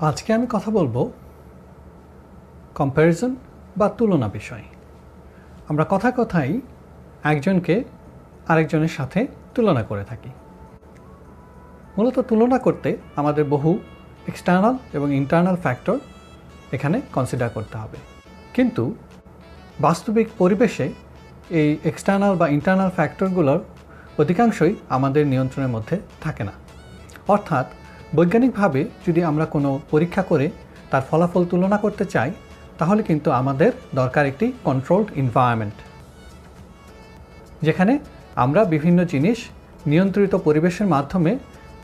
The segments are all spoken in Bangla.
আজকে আমি কথা বলব কম্প্যারিজন বা তুলনা বিষয়। আমরা কথা কথাই একজনকে আরেকজনের সাথে তুলনা করে থাকি। মূলত তুলনা করতে আমাদের বহু এক্সটার্নাল এবং ইন্টারনাল ফ্যাক্টর এখানে কনসিডার করতে হবে। কিন্তু বাস্তবিক পরিবেশে এই এক্সটার্নাল বা ইন্টারনাল ফ্যাক্টরগুলোর অধিকাংশই আমাদের নিয়ন্ত্রণের মধ্যে থাকে না। অর্থাৎ বৈজ্ঞানিকভাবে যদি আমরা কোনো পরীক্ষা করে তার ফলাফল তুলনা করতে চাই, তাহলে কিন্তু আমাদের দরকার একটি কন্ট্রোলড এনভায়রনমেন্ট যেখানে আমরা বিভিন্ন জিনিস নিয়ন্ত্রিত পরিবেশের মাধ্যমে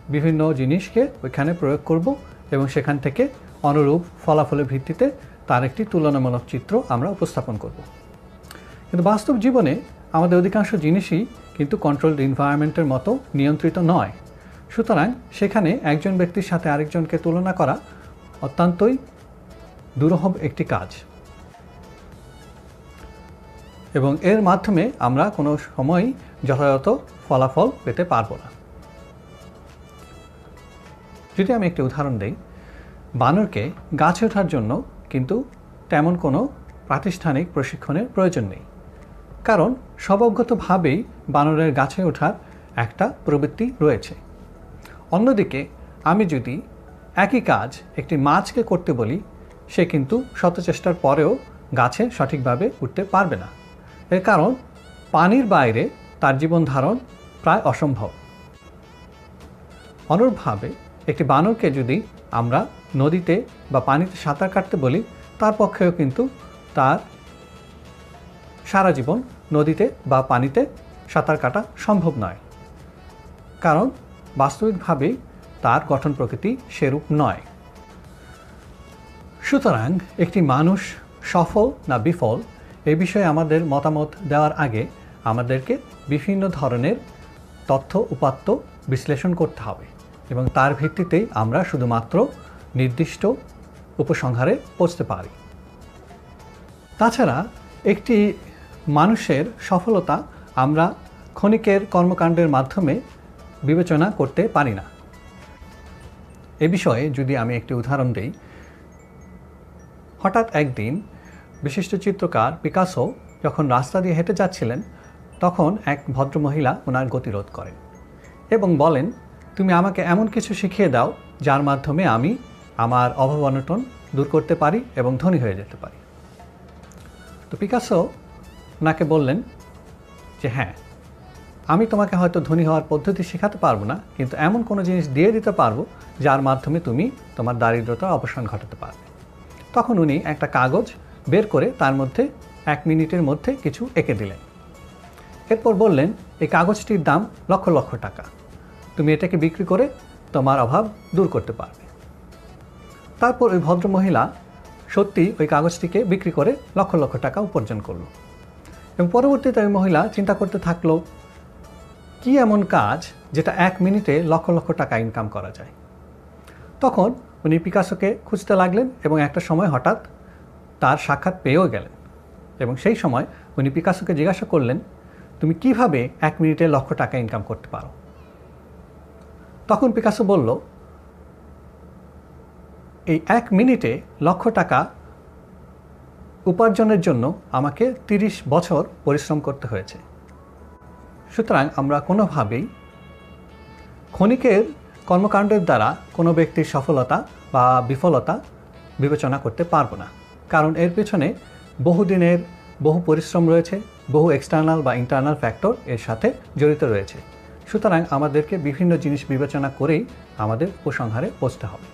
বিভিন্ন জিনিসকে ওইখানে প্রয়োগ করব এবং সেখান থেকে অনুরূপ ফলাফলের ভিত্তিতে তার একটি তুলনামূলক চিত্র আমরা উপস্থাপন করব। কিন্তু বাস্তব জীবনে আমাদের অধিকাংশ জিনিসই কিন্তু কন্ট্রোলড এনভায়রনমেন্টের মতো নিয়ন্ত্রিত নয়। সুতরাং সেখানে একজন ব্যক্তির সাথে আরেকজনকে তুলনা করা অত্যন্তই দুরূহ একটি কাজ। এবং এর মাধ্যমে আমরা কোনো সময় যথাযথ ফলাফল পেতে পারব না। যদি আমি একটি উদাহরণ দিই, বানরকে গাছে ওঠার জন্য কিন্তু তেমন কোনো প্রাতিষ্ঠানিক প্রশিক্ষণের প্রয়োজন নেই। কারণ স্বভাবগতভাবেই বানরের গাছে ওঠার একটা প্রবৃত্তি রয়েছে। অন্যদিকে, আমি যদি একই কাজ একটি মাছকে করতে বলি, সে কিন্তু শত চেষ্টার পরেও গাছে সঠিকভাবে উঠতে পারবে না। এর কারণ, পানির বাইরে তার জীবন ধারণ প্রায় অসম্ভব। অনুরূপভাবে, একটি বানরকে যদি আমরা নদীতে বা পানিতে সাঁতার কাটতে বলি, তার পক্ষেও কিন্তু তার সারা জীবন নদীতে বা পানিতে সাঁতার কাটা সম্ভব নয়। কারণ বাস্তবিকভাবেই তার গঠন প্রকৃতি সেরূপ নয়। সুতরাং একটি মানুষ সফল না বিফল এ বিষয়ে আমাদের মতামত দেওয়ার আগে আমাদেরকে বিভিন্ন ধরনের তথ্য, উপাত্ত বিশ্লেষণ করতে হবে এবং তার ভিত্তিতেই আমরা শুধুমাত্র নির্দিষ্ট উপসংহারে পৌঁছতে পারি। তাছাড়া একটি মানুষের সফলতা আমরা ক্ষণিকের কর্মকাণ্ডের মাধ্যমে বিবেচনা করতে পারি না। এ বিষয়ে যদি আমি একটি উদাহরণ দিই, হঠাৎ একদিন বিশিষ্ট চিত্রকার পিকাসো যখন রাস্তা দিয়ে হেঁটে যাচ্ছিলেন, তখন এক ভদ্রমহিলা ওনার গতিরোধ করেন এবং বলেন, তুমি আমাকে এমন কিছু শিখিয়ে দাও, যার মাধ্যমে আমি আমার অভাব অনটন দূর করতে পারি এবং ধনী হয়ে যেতে পারি। তো পিকাসো ওনাকে বললেন যে হ্যাঁ আমি তোমাকে হয়তো ধনী হওয়ার পদ্ধতি শেখাতে পারব না, কিন্তু এমন কোনো জিনিস দিয়ে দিতে পারব, যার মাধ্যমে তুমি তোমার দারিদ্রতার অবসান ঘটাতে পারবে। তখন উনি একটা কাগজ বের করে তার মধ্যে এক মিনিটের মধ্যে কিছু এঁকে দিলেন। এরপর বললেন, এই কাগজটির দাম লক্ষ লক্ষ টাকা। তুমি এটাকে বিক্রি করে তোমার অভাব দূর করতে পারবে। তারপর ওই ভদ্রমহিলা সত্যি ওই কাগজটিকে বিক্রি করে লক্ষ লক্ষ টাকা উপার্জন করল। এবং পরবর্তীতে ওই মহিলা চিন্তা করতে থাকল কি এমন কাজ যেটা এক মিনিটে লক্ষ লক্ষ টাকা ইনকাম করা যায়? তখন উনি পিকাসোকে খুঁজতে লাগলেন এবং একটা সময় হঠাৎ তার সাক্ষাৎ পেয়েও গেলেন এবং সেই সময় উনি পিকাসোকে জিজ্ঞাসা করলেন, তুমি কীভাবে এক মিনিটে লক্ষ টাকা ইনকাম করতে পারো? তখন পিকাসো বলল, এই এক মিনিটে লক্ষ টাকা উপার্জনের জন্য আমাকে তিরিশ বছর পরিশ্রম করতে হয়েছে। সুতরাং আমরা কোনোভাবেই ক্ষণিকের কর্মকাণ্ডের দ্বারা কোনো ব্যক্তির সফলতা বা বিফলতা বিবেচনা করতে পারব না। কারণ এর পেছনে বহুদিনের বহু পরিশ্রম রয়েছে, বহু এক্সটার্নাল বা ইন্টারনাল ফ্যাক্টর এর সাথে জড়িত রয়েছে। সুতরাং আমাদেরকে বিভিন্ন জিনিস বিবেচনা করেই আমাদের উপসংহারে পৌঁছতে হবে।